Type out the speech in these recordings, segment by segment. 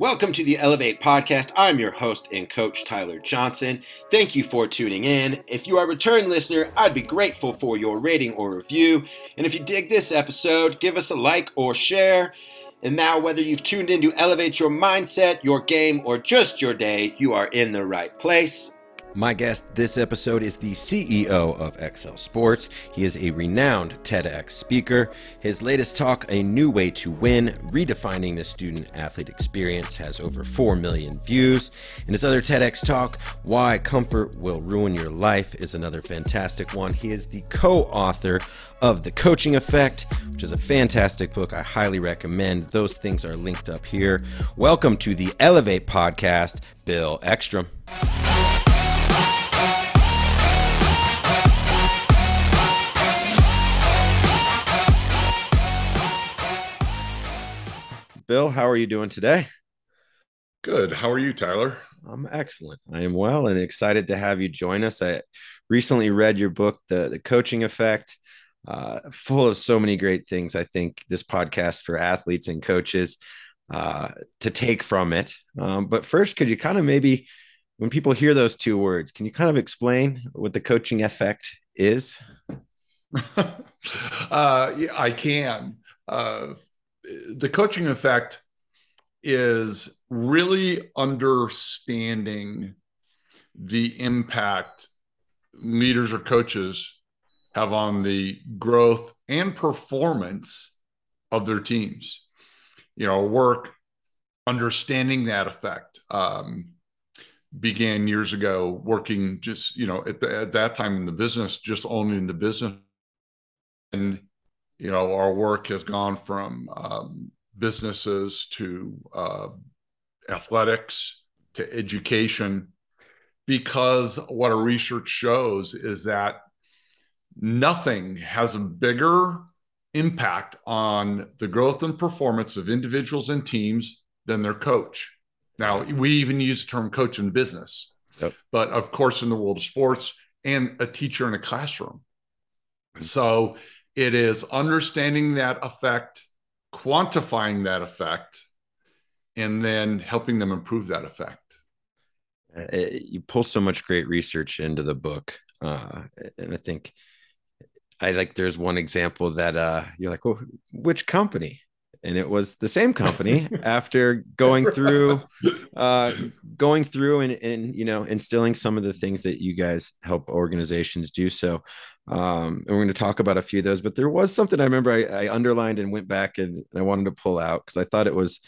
Welcome to the Elevate Podcast. I'm your host and coach, Tyler Johnson. Thank you for tuning in. If you are a return listener, I'd be grateful for your rating or review. And if you dig this episode, give us a like or share. And now, whether you've tuned in to elevate your mindset, your game, or just your day, you are in the right place. My guest this episode is the CEO of EcSell Sports. He is a renowned TEDx speaker. His latest talk, A New Way to Win Redefining the Student Athlete Experience, has over 4 million views. And his other TEDx talk, Why Comfort Will Ruin Your Life, is another fantastic one. He is the co author of The Coaching Effect, which is a fantastic book. I highly recommend. Those things are linked up here. Welcome to the Elevate Podcast, Bill Eckstrom. Bill, how are you doing today? Good. How are you, Tyler? I'm excellent. I am well and excited to have you join us. I recently read your book, The, the Coaching Effect, uh, full of so many great things. I think this podcast for athletes and coaches uh, to take from it. Um, but first, could you kind of maybe, when people hear those two words, can you kind of explain what the coaching effect is? uh, yeah, I can. Uh, the coaching effect is really understanding the impact leaders or coaches have on the growth and performance of their teams. You know, work understanding that effect um, began years ago. Working just you know at, the, at that time in the business, just owning the business, and you know, our work has gone from um, businesses to uh, athletics to education because what our research shows is that nothing has a bigger impact on the growth and performance of individuals and teams than their coach. Now, we even use the term coach in business, yep. but of course, in the world of sports and a teacher in a classroom. So, it is understanding that effect, quantifying that effect, and then helping them improve that effect. Uh, you pull so much great research into the book. Uh, and I think I like there's one example that uh, you're like, well, which company? and it was the same company after going through uh, going through and, and you know instilling some of the things that you guys help organizations do so um, and we're going to talk about a few of those but there was something i remember i, I underlined and went back and, and i wanted to pull out because i thought it was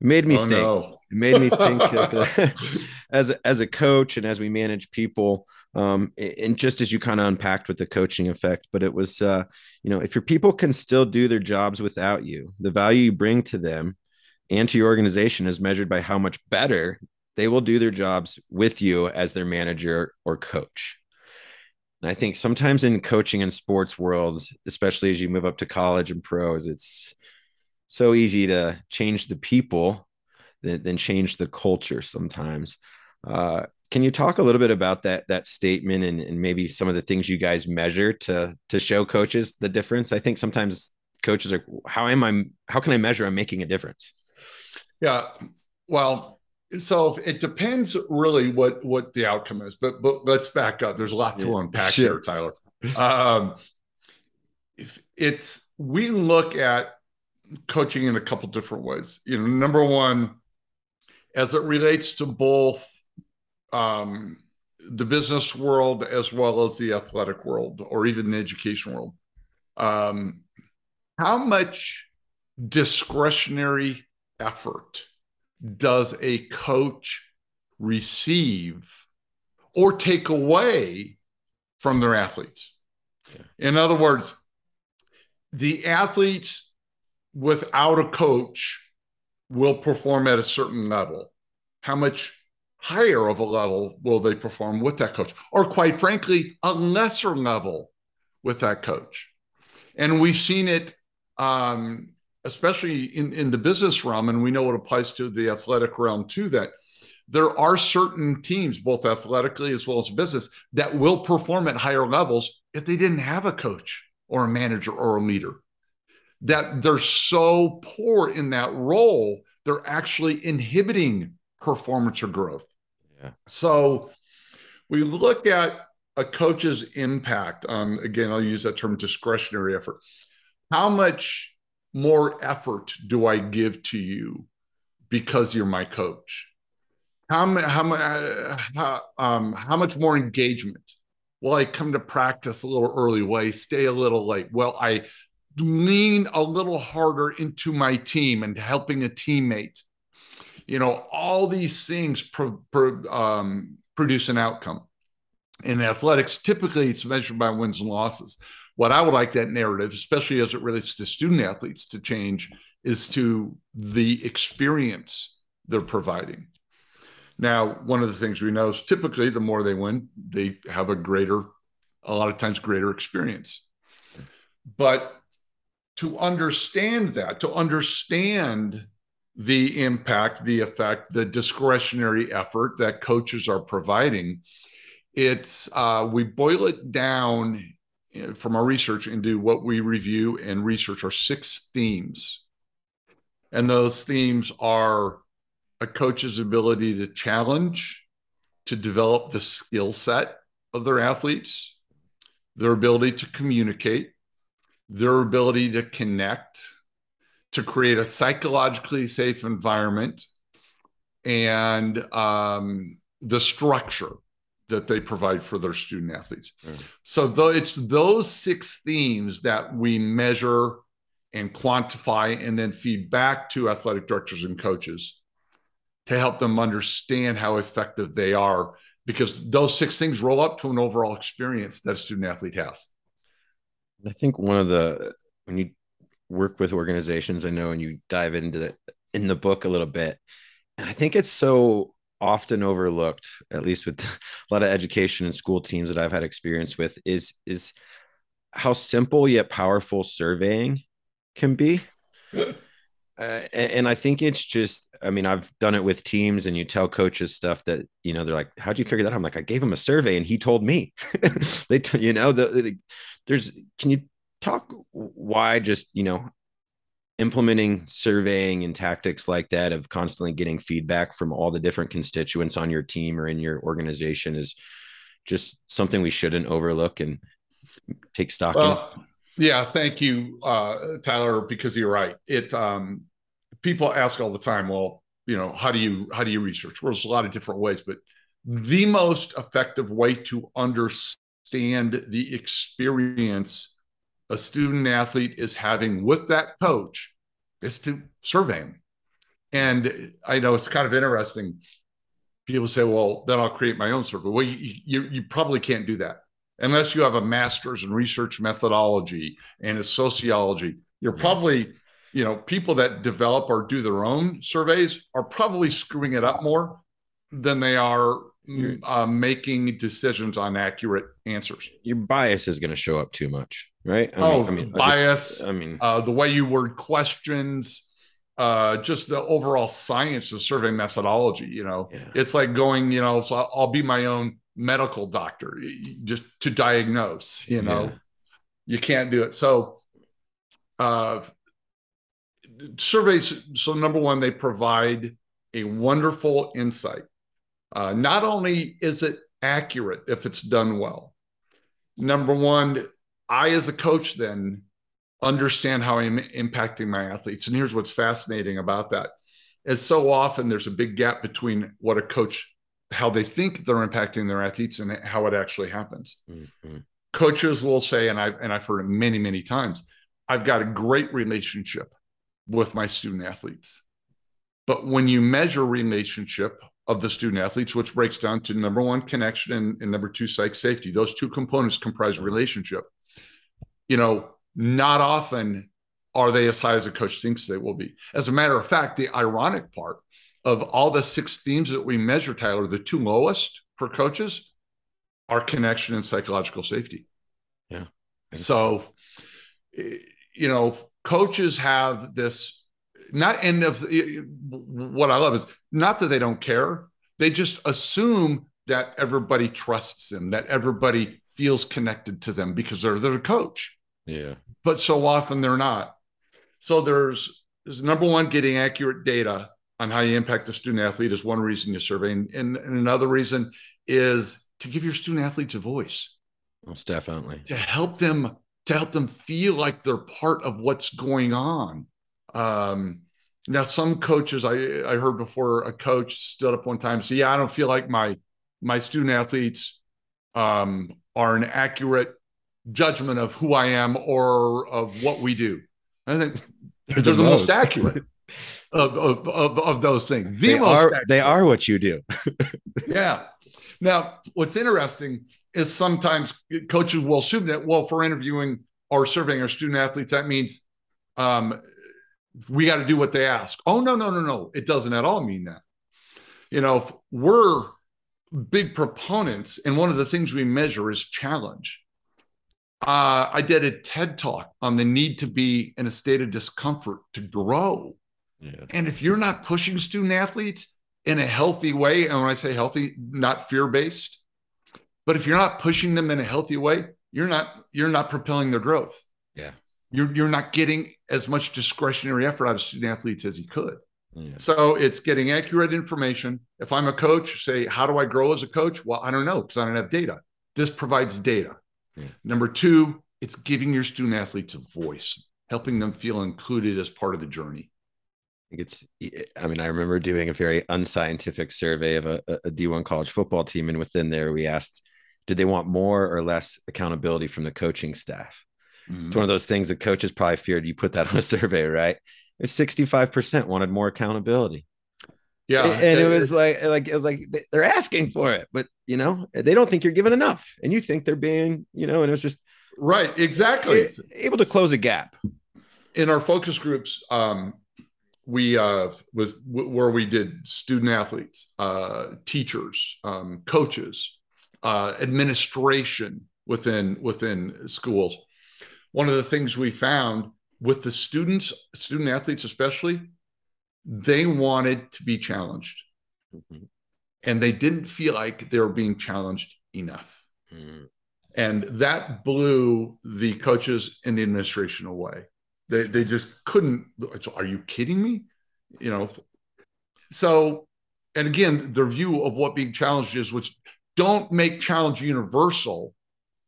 it made me oh, think no. it made me think as a, as a, as a coach and as we manage people um, and just as you kind of unpacked with the coaching effect but it was uh, you know if your people can still do their jobs without you the value you bring to them and to your organization is measured by how much better they will do their jobs with you as their manager or coach and i think sometimes in coaching and sports worlds especially as you move up to college and pros it's so easy to change the people than, than change the culture sometimes. Uh, can you talk a little bit about that that statement and, and maybe some of the things you guys measure to to show coaches the difference? I think sometimes coaches are how am I how can I measure I'm making a difference? Yeah. Well, so it depends really what what the outcome is, but but let's back up. There's a lot to yeah, unpack sure. here, Tyler. Um, if it's we look at coaching in a couple different ways. You know, number one, as it relates to both um, the business world as well as the athletic world or even the education world, um, how much discretionary effort does a coach receive or take away from their athletes? In other words, the athletes without a coach will perform at a certain level. How much higher of a level will they perform with that coach? Or, quite frankly, a lesser level with that coach. And we've seen it, um, especially in, in the business realm, and we know it applies to the athletic realm too, that there are certain teams, both athletically as well as business, that will perform at higher levels if they didn't have a coach or a manager or a leader that they're so poor in that role they're actually inhibiting performance or growth. Yeah. So we look at a coach's impact on, again, I'll use that term discretionary effort. How much more effort do I give to you because you're my coach? How, how, uh, how, um, how much more engagement? Well, I come to practice a little early? Will I stay a little late? Well, I lean a little harder into my team and helping a teammate. You know, all these things pro, pro, um, produce an outcome. In athletics, typically it's measured by wins and losses. What I would like that narrative, especially as it relates to student athletes, to change is to the experience they're providing. Now, one of the things we know is typically the more they win, they have a greater, a lot of times greater experience. But to understand that, to understand the impact, the effect, the discretionary effort that coaches are providing, it's uh, we boil it down from our research into what we review and research are six themes. And those themes are a coach's ability to challenge, to develop the skill set of their athletes, their ability to communicate, their ability to connect, to create a psychologically safe environment, and um, the structure that they provide for their student athletes. Mm. So though it's those six themes that we measure and quantify and then feed back to athletic directors and coaches to help them understand how effective they are because those six things roll up to an overall experience that a student athlete has. I think one of the when you work with organizations, I know, and you dive into the in the book a little bit, and I think it's so often overlooked, at least with a lot of education and school teams that I've had experience with, is is how simple yet powerful surveying can be. Uh, and, and, I think it's just, I mean, I've done it with teams, and you tell coaches stuff that you know they're like, "How'd you figure that?" out? I'm like, "I gave him a survey, and he told me." they, t- you know, the, the, there's. Can you talk why just you know implementing surveying and tactics like that of constantly getting feedback from all the different constituents on your team or in your organization is just something we shouldn't overlook and take stock well, in. Yeah, thank you, uh, Tyler, because you're right. It um, people ask all the time, well, you know, how do you how do you research? Well, there's a lot of different ways, but the most effective way to understand the experience a student athlete is having with that coach is to survey him. And I know it's kind of interesting. People say, well, then I'll create my own survey. Well, you, you, you probably can't do that unless you have a master's in research methodology and a sociology. You're probably, you know, people that develop or do their own surveys are probably screwing it up more than they are uh, making decisions on accurate answers. Your bias is going to show up too much, right? I oh, mean, I mean, bias. I, just, I mean, uh, the way you word questions, uh, just the overall science of survey methodology. You know, yeah. it's like going, you know, so I'll be my own medical doctor just to diagnose. You know, yeah. you can't do it. So, uh, surveys. So, number one, they provide a wonderful insight uh, not only is it accurate if it's done well, number one, I as a coach then understand how I'm impacting my athletes. And here's what's fascinating about that is so often there's a big gap between what a coach how they think they're impacting their athletes and how it actually happens. Mm-hmm. Coaches will say, and I've and I've heard it many, many times, I've got a great relationship with my student athletes. But when you measure relationship of the student athletes, which breaks down to number one, connection, and, and number two, psych safety. Those two components comprise relationship. You know, not often are they as high as a coach thinks they will be. As a matter of fact, the ironic part of all the six themes that we measure, Tyler, the two lowest for coaches are connection and psychological safety. Yeah. So, you know, coaches have this not and of what I love is not that they don't care. They just assume that everybody trusts them, that everybody feels connected to them because they're their coach. Yeah. But so often they're not. So there's, there's number one, getting accurate data on how you impact the student athlete is one reason you survey. And, and, and another reason is to give your student athletes a voice. Most definitely. To help them to help them feel like they're part of what's going on. Um, now, some coaches I, I heard before a coach stood up one time and said, Yeah, I don't feel like my my student athletes um, are an accurate judgment of who I am or of what we do. I think they're, they're the, most. most accurate of, of, of, of, those things. The they are accurate. they are what you do. yeah. Now, what's interesting is sometimes coaches will assume that, well, for interviewing or surveying our student athletes, that means um, we got to do what they ask. Oh, no, no, no, no. It doesn't at all mean that. You know, we're big proponents, and one of the things we measure is challenge. Uh, I did a TED talk on the need to be in a state of discomfort to grow. Yeah. And if you're not pushing student athletes in a healthy way, and when I say healthy, not fear based, but if you're not pushing them in a healthy way, you're not you're not propelling their growth. Yeah. You're you're not getting as much discretionary effort out of student athletes as you could. Yeah. So it's getting accurate information. If I'm a coach, say, how do I grow as a coach? Well, I don't know because I don't have data. This provides data. Yeah. Number two, it's giving your student athletes a voice, helping them feel included as part of the journey. I think It's, I mean, I remember doing a very unscientific survey of a a D1 college football team. And within there, we asked, did they want more or less accountability from the coaching staff? Mm-hmm. It's one of those things that coaches probably feared you put that on a survey, right? 65% wanted more accountability. Yeah. And it was like, like, it was like they're asking for it, but you know, they don't think you're giving enough. And you think they're being, you know, and it was just right. Exactly. Able to close a gap. In our focus groups, um, we uh was where we did student athletes, uh, teachers, um, coaches, uh, administration within within schools. One of the things we found with the students, student athletes especially, they wanted to be challenged. Mm-hmm. And they didn't feel like they were being challenged enough. Mm-hmm. And that blew the coaches and the administration away. They, they just couldn't. Are you kidding me? You know, so, and again, their view of what being challenged is, which don't make challenge universal.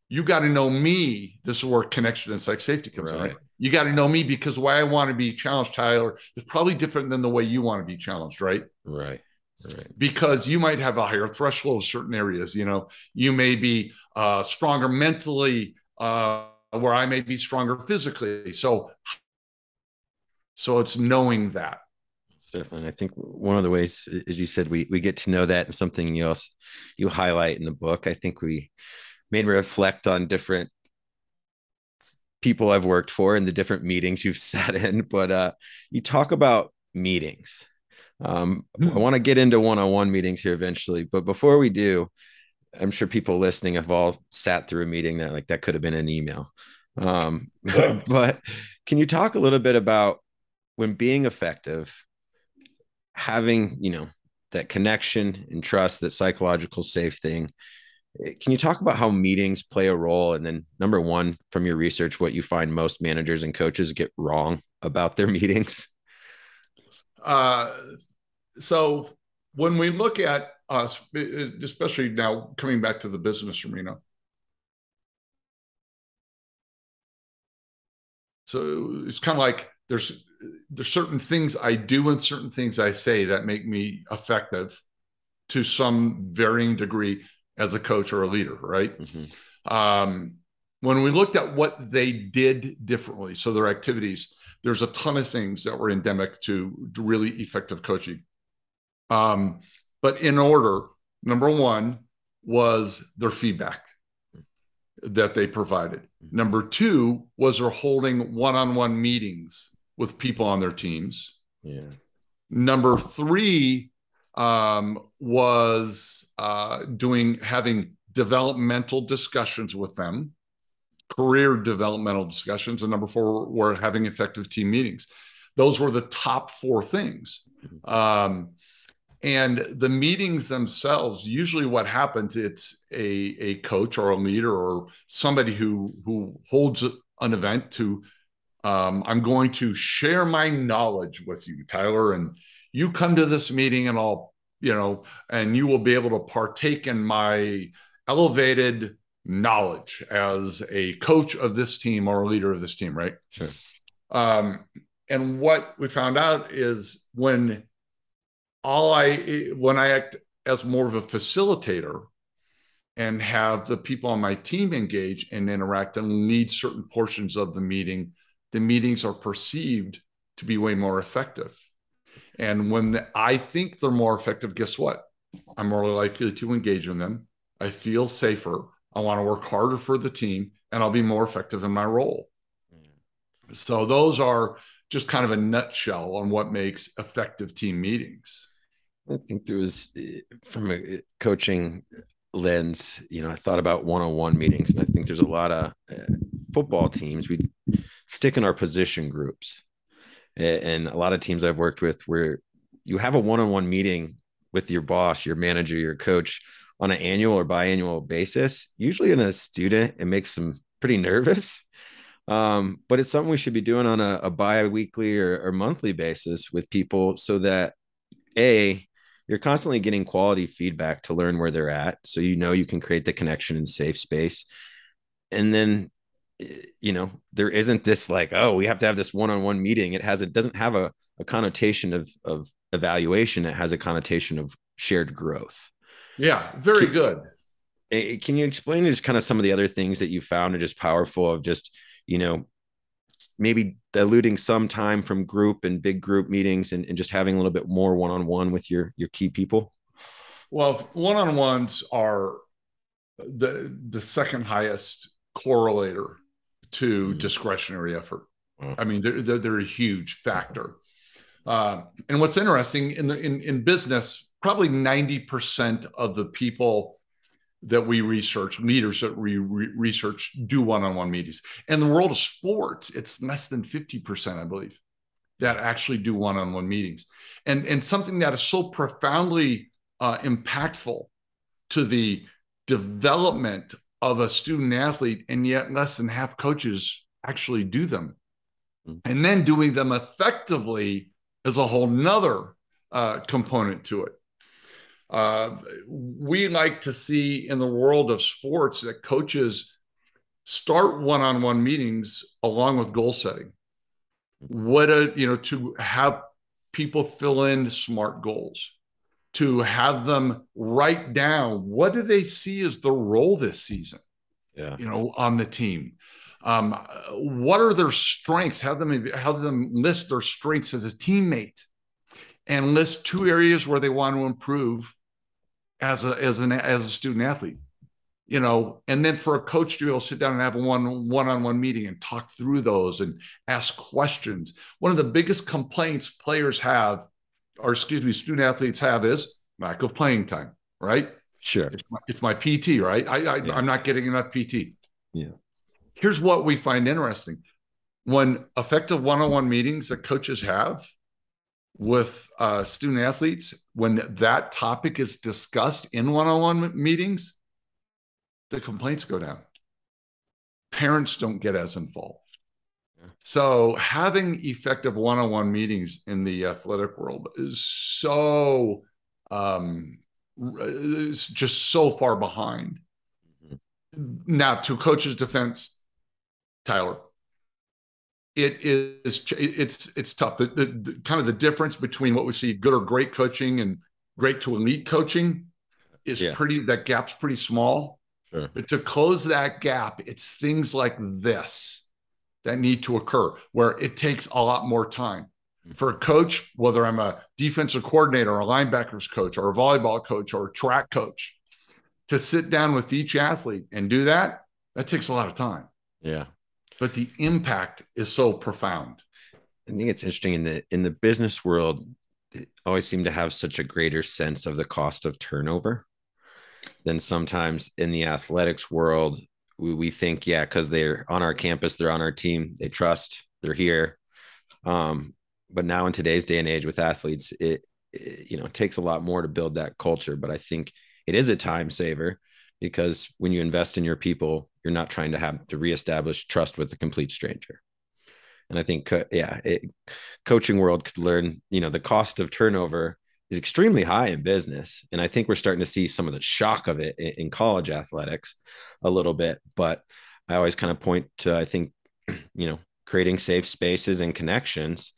You got to know me. This is where connection and psych safety comes right. in. Right? You got to know me because why I want to be challenged, Tyler, is probably different than the way you want to be challenged, right? Right. Right. Because you might have a higher threshold of certain areas. You know, you may be uh, stronger mentally, uh, where I may be stronger physically. So, so it's knowing that. Definitely. I think one of the ways, as you said, we we get to know that and something you also you highlight in the book. I think we made me reflect on different people I've worked for and the different meetings you've sat in, but uh, you talk about meetings. Um, mm. I want to get into one-on-one meetings here eventually, but before we do, I'm sure people listening have all sat through a meeting that like that could have been an email. Um, but can you talk a little bit about when being effective, having you know that connection and trust, that psychological safe thing, can you talk about how meetings play a role? And then, number one, from your research, what you find most managers and coaches get wrong about their meetings? Uh, so, when we look at us, especially now coming back to the business arena, so it's kind of like there's there's certain things I do and certain things I say that make me effective to some varying degree as a coach or a leader, right? Mm-hmm. Um, when we looked at what they did differently, so their activities, there's a ton of things that were endemic to, to really effective coaching. Um, but in order, number one was their feedback that they provided. Mm-hmm. Number two was they're holding one-on-one meetings with people on their teams. Yeah. Number three um, was uh, doing having developmental discussions with them, career developmental discussions, and number four were having effective team meetings. Those were the top four things. Um, and the meetings themselves, usually what happens, it's a, a coach or a leader or somebody who who holds an event to um, I'm going to share my knowledge with you, Tyler, and you come to this meeting and I'll, you know, and you will be able to partake in my elevated knowledge as a coach of this team or a leader of this team, right? Sure. Um, and what we found out is when all I when I act as more of a facilitator and have the people on my team engage and interact and lead certain portions of the meeting, the meetings are perceived to be way more effective. And when the, I think they're more effective, guess what? I'm more likely to engage in them. I feel safer. I want to work harder for the team and I'll be more effective in my role. Mm. So, those are just kind of a nutshell on what makes effective team meetings. I think there was, eh, from a coaching lens, you know, I thought about one on one meetings, and I think there's a lot of uh, football teams, we stick in our position groups. And a lot of teams I've worked with where you have a one on one meeting with your boss, your manager, your coach on an annual or biannual basis, usually in a student, it makes them pretty nervous. Um, but it's something we should be doing on a, a bi-weekly or, or monthly basis with people so that a you're constantly getting quality feedback to learn where they're at so you know you can create the connection in safe space and then you know there isn't this like oh we have to have this one-on-one meeting. It has it doesn't have a, a connotation of of evaluation. It has a connotation of shared growth. Yeah very can, good. Can you explain just kind of some of the other things that you found are just powerful of just you know maybe diluting some time from group and big group meetings and, and just having a little bit more one-on-one with your your key people? Well one-on-ones are the the second highest correlator to mm. discretionary effort i mean they're, they're, they're, a huge factor uh, and what's interesting in the in, in business probably 90% of the people that we research, leaders that we re- research do one-on-one meetings. In the world of sports, it's less than 50%, I believe, that actually do one-on-one meetings. And, and something that is so profoundly uh, impactful to the development of a student athlete, and yet less than half coaches actually do them. Mm-hmm. And then doing them effectively is a whole nother uh, component to it. Uh, we like to see in the world of sports that coaches start one-on-one meetings along with goal setting. What a you know to have people fill in smart goals, to have them write down what do they see as the role this season, yeah, you know, on the team. Um, what are their strengths? Have them have them list their strengths as a teammate, and list two areas where they want to improve as a as an as a student athlete you know and then for a coach to be able to sit down and have a one one-on-one meeting and talk through those and ask questions one of the biggest complaints players have or excuse me student athletes have is lack of playing time right? Sure. It's my, it's my pt right? I, I yeah. i'm not getting enough pt yeah. Here's what we find interesting. When effective one-on-one meetings that coaches have with uh, student athletes when that topic is discussed in one-on-one meetings the complaints go down. Parents don't get as involved so having effective one-on-one meetings in the athletic world is so um is just so far behind mm-hmm. now to coach's defense tyler it is it's it's tough. The, the, the, kind of the difference between what we see good or great coaching and great to elite coaching is yeah. pretty that gap's pretty small. Sure. But to close that gap, it's things like this that need to occur where it takes a lot more time. Mm-hmm. For a coach, whether I'm a defensive coordinator, or a linebackers coach, or a volleyball coach, or a track coach, to sit down with each athlete and do that, that takes a lot of time. Yeah but the impact is so profound. I think it's interesting in the in the business world, they always seem to have such a greater sense of the cost of turnover than sometimes in the athletics world. We, we think, yeah, because they're on our campus, they're on our team, they trust, they're here. Um, but now in today's day and age with athletes, it, it you know takes a lot more to build that culture. But I think it is a time saver because when you invest in your people, you're not trying to have to reestablish trust with a complete stranger. And I think, yeah, it, coaching world could learn, you know, the cost of turnover is extremely high in business. And I think we're starting to see some of the shock of it in, in college athletics a little bit. But I always kind of point to, I think, you know, creating safe spaces and connections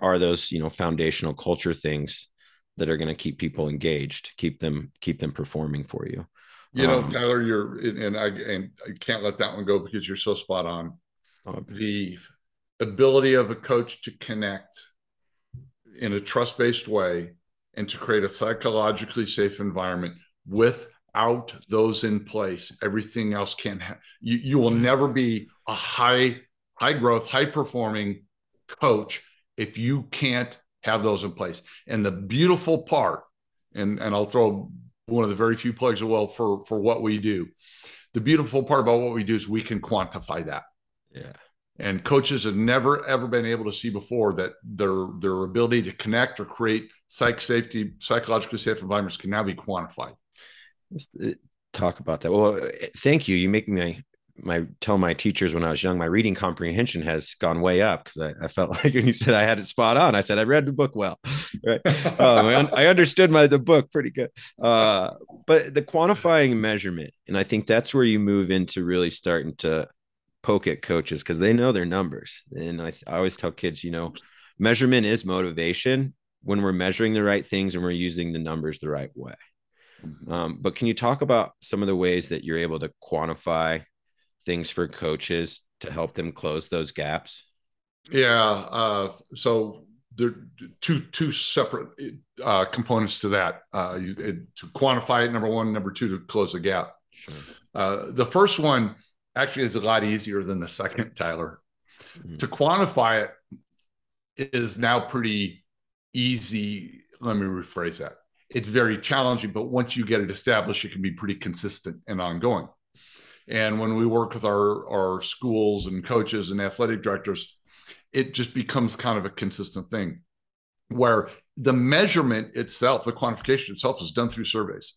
are those, you know, foundational culture things that are going to keep people engaged, keep them, keep them performing for you. You know, um, Tyler, you're, and I, and I can't let that one go because you're so spot on. Um, the ability of a coach to connect in a trust based way and to create a psychologically safe environment without those in place everything else can have you, you will never be a high high growth high performing coach if you can't have those in place. And the beautiful part and and i'll throw one of the very few plugs as well for for what we do. The beautiful part about what we do is we can quantify that. Yeah and coaches have never ever been able to see before that their their ability to connect or create psych safety psychologically safe environments can now be quantified Let's uh, talk about that well uh, thank you you make me my tell my teachers when I was young, my reading comprehension has gone way up because I, I, felt like when you said I had it spot on, I said I read the book well, right? um, I, I, understood my the book pretty good. Uh, but the quantifying measurement, and I think that's where you move into really starting to poke at coaches because they know their numbers. And I, I always tell kids, you know, measurement is motivation when we're measuring the right things and we're using the numbers the right way. Mm-hmm. Um, but can you talk about some of the ways that you're able to quantify things for coaches to help them close those gaps? Yeah. Uh, so there are two two separate uh, components to that. Uh, you, it, to quantify it, number one. Number two, to close the gap. Sure. Uh, the first one actually is a lot easier than the second, Tyler. Mm-hmm. To quantify it is now pretty easy. Let me rephrase that. It's very challenging, but once you get it established, it can be pretty consistent and ongoing. And when we work with our, our schools and coaches and athletic directors, it just becomes kind of a consistent thing where the measurement itself, the quantification itself, is done through surveys.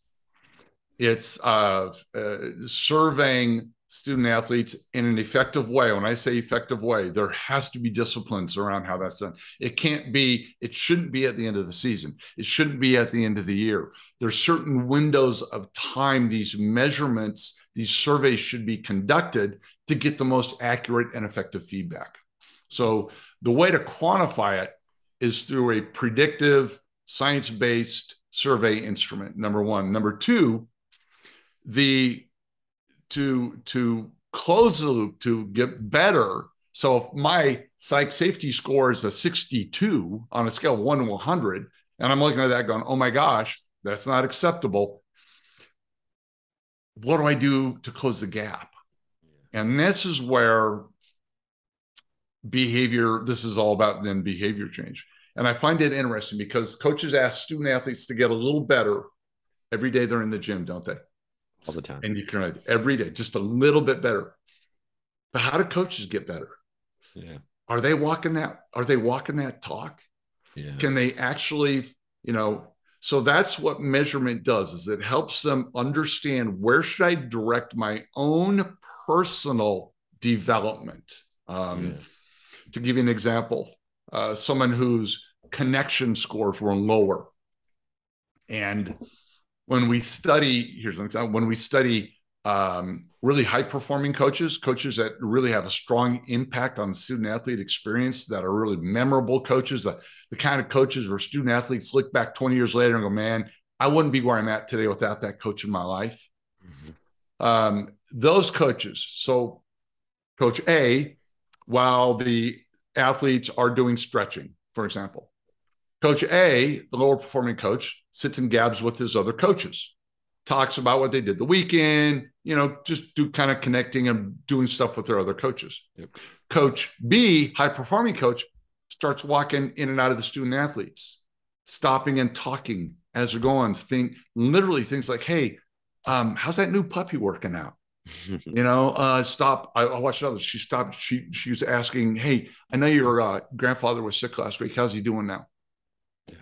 It's uh, uh, surveying student athletes in an effective way. When I say effective way, there has to be disciplines around how that's done. It can't be, it shouldn't be at the end of the season. It shouldn't be at the end of the year. There's certain windows of time these measurements, these surveys should be conducted to get the most accurate and effective feedback. So the way to quantify it is through a predictive, science-based survey instrument. Number one. Number two, the to to close the loop to get better. So if my psych safety score is a 62 on a scale of one to 100, and I'm looking at that going, oh my gosh, that's not acceptable. What do I do to close the gap? And this is where behavior, this is all about then behavior change. And I find it interesting because coaches ask student athletes to get a little better every day they're in the gym, don't they? All the time. And you can every day, just a little bit better. But how do coaches get better? Yeah. Are they walking that? Are they walking that talk? Yeah. Can they actually, you know, so that's what measurement does is it helps them understand where should I direct my own personal development. Um, yeah. To give you an example, uh, someone whose connection scores were lower and when we study, here's an example, when we study um, really high performing coaches, coaches that really have a strong impact on the student athlete experience, that are really memorable coaches, the, the kind of coaches where student athletes look back 20 years later and go, man, I wouldn't be where I'm at today without that coach in my life. Mm-hmm. Um, those coaches. So, Coach A, while the athletes are doing stretching, for example, Coach A, the lower performing coach, sits and gabs with his other coaches, talks about what they did the weekend, you know, just do kind of connecting and doing stuff with their other coaches. Yep. Coach B, high performing coach, starts walking in and out of the student athletes, stopping and talking as they're going. Think literally things like, "Hey, um, how's that new puppy working out?" you know, uh, stop. I, I watched others. She stopped. She she was asking, "Hey, I know your uh, grandfather was sick last week. How's he doing now?"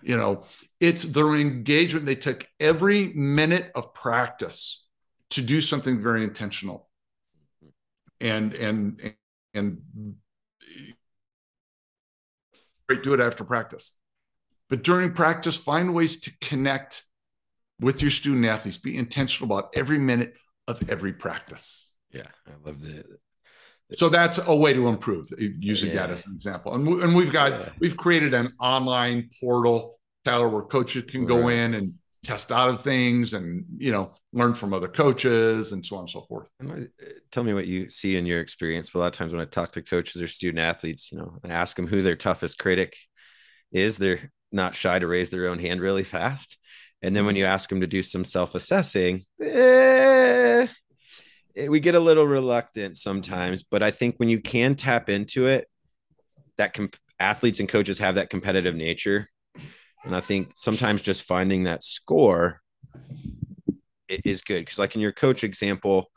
You know, it's their engagement. They took every minute of practice to do something very intentional. And and and do it after practice. But during practice, find ways to connect with your student athletes. Be intentional about every minute of every practice. Yeah, I love the. So that's a way to improve using yeah. that as an example. And, we, and we've got yeah. we've created an online portal, Tyler, where coaches can right. go in and test out of things and you know learn from other coaches and so on and so forth tell me what you see in your experience but a lot of times when i talk to coaches or student athletes you know i ask them who their toughest critic is they're not shy to raise their own hand really fast and then when you ask them to do some self-assessing eh, we get a little reluctant sometimes but i think when you can tap into it that comp- athletes and coaches have that competitive nature and I think sometimes just finding that score is good. Cause like in your coach example,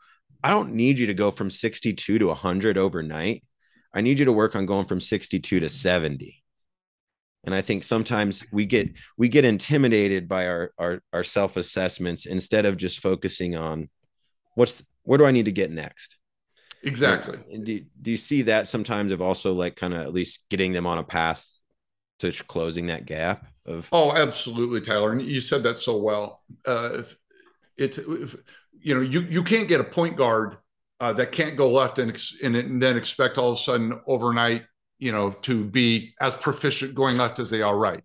I don't need you to go from 62 to 100 overnight. I need you to work on going from 62 to 70. And I think sometimes we get we get intimidated by our our, our self assessments instead of just focusing on what's where do I need to get next. Exactly. And do, do you see that sometimes of also like kind of at least getting them on a path to closing that gap? of oh absolutely tyler and you said that so well uh, if it's if, you know you you can't get a point guard uh, that can't go left and, and, and then expect all of a sudden overnight you know to be as proficient going left as they are right,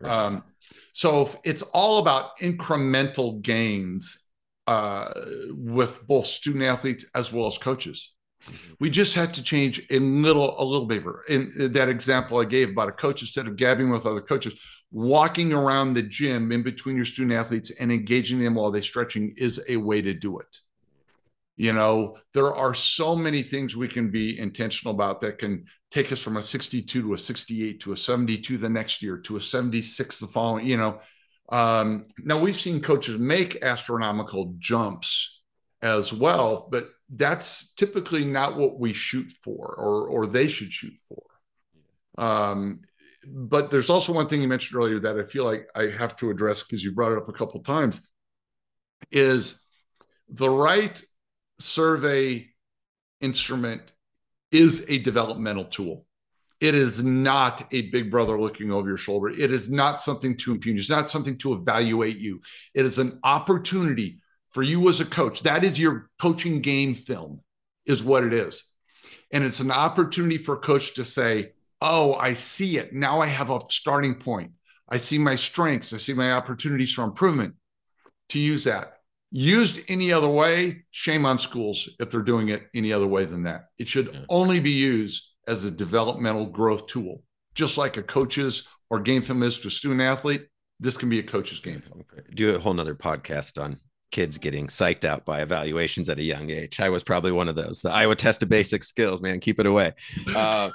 right. Um, so it's all about incremental gains uh, with both student athletes as well as coaches we just had to change a little, a little bit. In that example I gave about a coach, instead of gabbing with other coaches, walking around the gym in between your student athletes and engaging them while they're stretching is a way to do it. You know, there are so many things we can be intentional about that can take us from a 62 to a 68 to a 72 the next year to a 76 the following, you know. Um, now we've seen coaches make astronomical jumps as well, but that's typically not what we shoot for or or they should shoot for. Um, but there's also one thing you mentioned earlier that I feel like I have to address because you brought it up a couple times is the right survey instrument is a developmental tool. It is not a big brother looking over your shoulder. It is not something to impugn. It's not something to evaluate you. It is an opportunity for you as a coach. That is your coaching game film, is what it is. And it's an opportunity for a coach to say, Oh, I see it. Now I have a starting point. I see my strengths. I see my opportunities for improvement to use that. Used any other way, shame on schools if they're doing it any other way than that. It should yeah. only be used as a developmental growth tool, just like a coach's or game film is to a student athlete. This can be a coach's game film. Do a whole nother podcast on kids getting psyched out by evaluations at a young age. I was probably one of those. The Iowa test of basic skills, man, keep it away. Uh,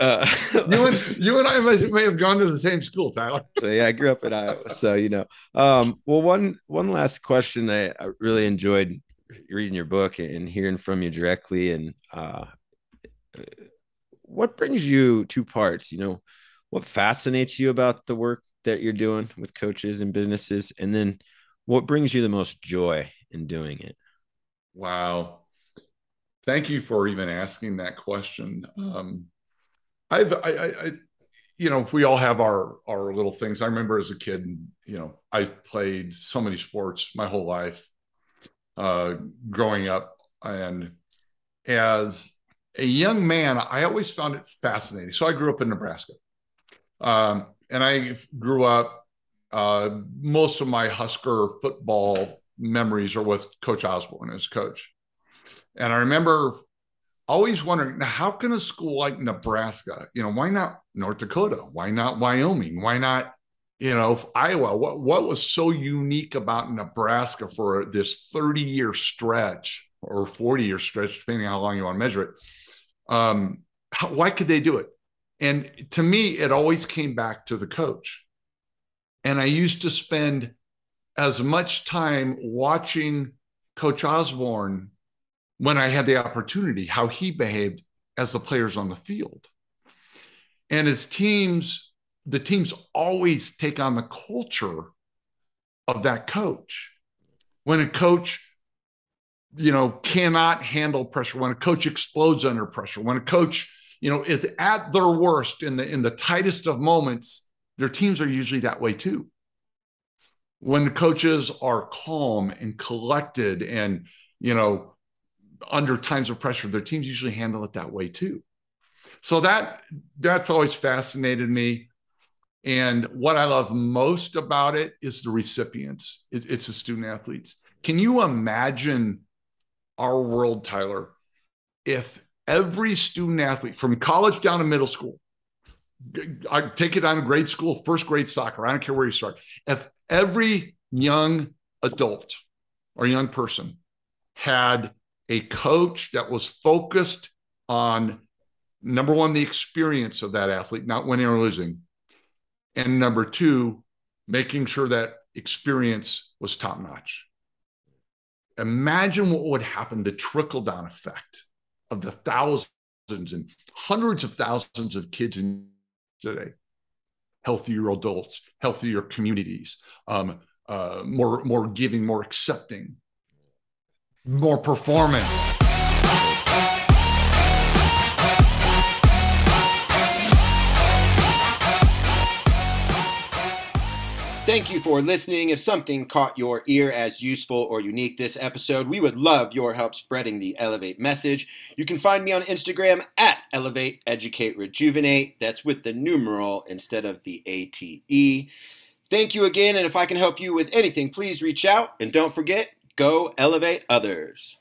uh, you and you and I may have gone to the same school, Tyler. so yeah, I grew up in Iowa, so you know. Um, well, one one last question I, I, really enjoyed reading your book and hearing from you directly, and uh, what brings you two parts? You know, what fascinates you about the work that you're doing with coaches and businesses, and then what brings you the most joy in doing it? Wow. Thank you for even asking that question. Um, I've, I, I, you know, we all have our our little things. I remember as a kid, you know, I've played so many sports my whole life, uh, growing up, and as a young man, I always found it fascinating. So I grew up in Nebraska, um, and I grew up uh, most of my Husker football memories are with Coach Osborne as coach. And I remember always wondering, now, how can a school like Nebraska, you know, why not North Dakota? Why not Wyoming? Why not, you know, Iowa? What, what was so unique about Nebraska for this 30 year stretch or 40 year stretch, depending on how long you want to measure it? Um, how, why could they do it? And to me, it always came back to the coach and I used to spend as much time watching Coach Osborne when I had the opportunity, how he behaved as the players on the field. And his teams, the teams always take on the culture of that coach. When a coach, you know, cannot handle pressure, when a coach explodes under pressure, when a coach you know, is at their worst in the in the tightest of moments, their teams are usually that way too. When the coaches are calm and collected and, you know, under times of pressure, their teams usually handle it that way too. So that that's always fascinated me. And what I love most about it is the recipients. It, it's the student athletes. Can you imagine our world, Tyler, if every student athlete from college down to middle school, I take it on grade school, first grade soccer, I don't care where you start. If every young adult or young person had a coach that was focused on number one, the experience of that athlete, not winning or losing, and number two, making sure that experience was top notch. Imagine what would happen, the trickle down effect of the thousands and hundreds of thousands of kids in today, healthier adults, healthier communities, um, uh, more, more giving, more accepting, more performance. Thank you for listening. If something caught your ear as useful or unique this episode, we would love your help spreading the Elevate message. You can find me on Instagram at Elevate Educate Rejuvenate. That's with the numeral instead of the ATE. Thank you again, and if I can help you with anything, please reach out. And don't forget, go elevate others.